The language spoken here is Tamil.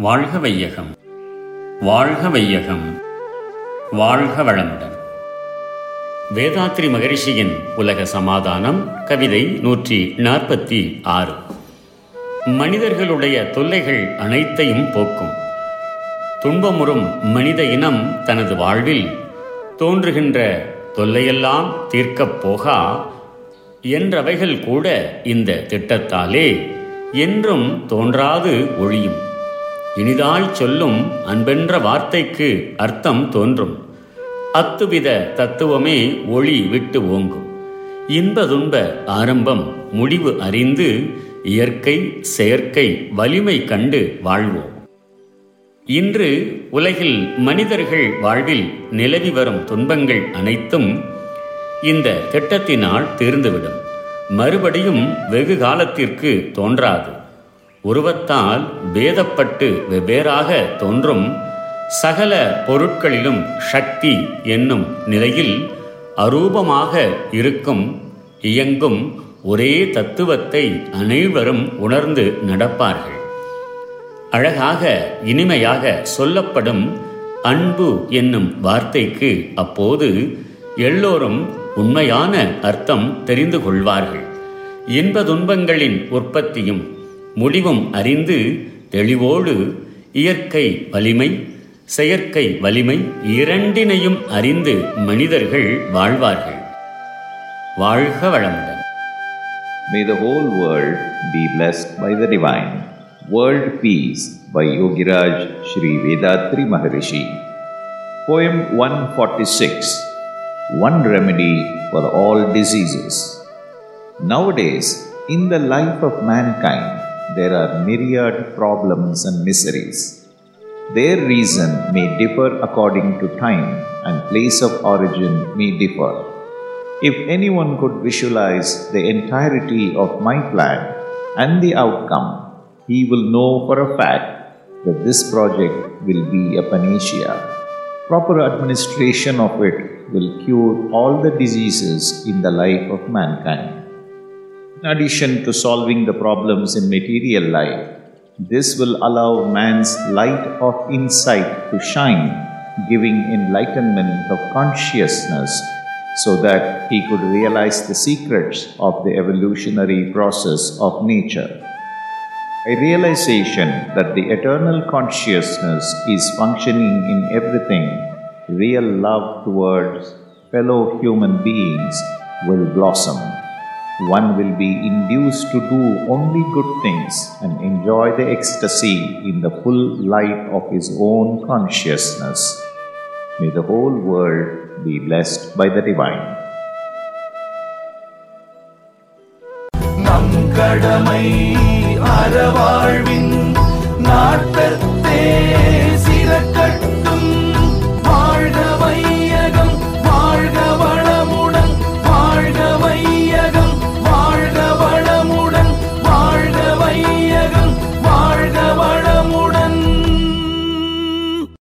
வாழ்க வையகம். வாழ்க வையகம். வாழ்க வளமுடன். வேதாத்ரி மகரிஷியின் உலக சமாதானம் கவிதை நூற்றி நாற்பத்தி ஆறு. மனிதர்களுடைய தொல்லைகள் அனைத்தையும் போக்கும். துன்பமுறும் மனித இனம் தனது வாழ்வில் தோன்றுகின்ற தொல்லையெல்லாம் தீர்க்கப் போகா என்றவைகள் கூட இந்த திட்டத்தாலே என்றும் தோன்றாது ஒழியும். இனிதாய் சொல்லும் அன்பென்ற வார்த்தைக்கு அர்த்தம் தோன்றும். அத்துவித தத்துவமே ஒளி விட்டு ஓங்கும். இன்ப துன்ப ஆரம்பம் முடிவு அறிந்து இயற்கை செயற்கை வலிமை கண்டு வாழ்வோம். இன்று உலகில் மனிதர்கள் வாழ்வில் நிலவி வரும் துன்பங்கள் அனைத்தும் இந்த திட்டத்தினால் தீர்ந்துவிடும். மறுபடியும் வெகு காலத்திற்கு தோன்றாது. உருவத்தால் பேதப்பட்டு வெவ்வேறாக தோன்றும் சகல பொருட்களிலும் சக்தி என்னும் நிலையில் அரூபமாக இருக்கும் இயங்கும் ஒரே தத்துவத்தை அனைவரும் உணர்ந்து நடப்பார்கள். அழகாக இனிமையாக சொல்லப்படும் அன்பு என்னும் வார்த்தைக்கு அப்போது எல்லோரும் உண்மையான அர்த்தம் தெரிந்து கொள்வார்கள். இன்ப துன்பங்களின் உற்பத்தியும் முடிவும் அறிந்து தெளிவோடு இயற்கை வலிமை செயற்கை வலிமை இரண்டினையும் அறிந்து மனிதர்கள் வாழ்வார்கள் வாழ்க வளமுடன் May the whole world be blessed by the divine. World Peace by Yogiraj Sri Vedatri Maharishi. Poem 146 One Remedy for All Diseases. Nowadays, in the life of mankind, there are myriad problems and miseries. Their reason may differ according to time, and place of origin may differ. If anyone could visualize the entirety of my plan and the outcome, he will know for a fact that this project will be a panacea. Proper administration of it will cure all the diseases in the life of mankind. In addition to solving the problems in material life, this will allow man's light of insight to shine, giving enlightenment of consciousness so that he could realize the secrets of the evolutionary process of nature. A realization that the eternal consciousness is functioning in everything, real love towards fellow human beings will blossom One will be induced to do only good things and enjoy the ecstasy in the full light of his own consciousness. May the whole world be blessed by the divine. நம் கடமை அறவாழ்வின் நாட்டத்தே சிறக்க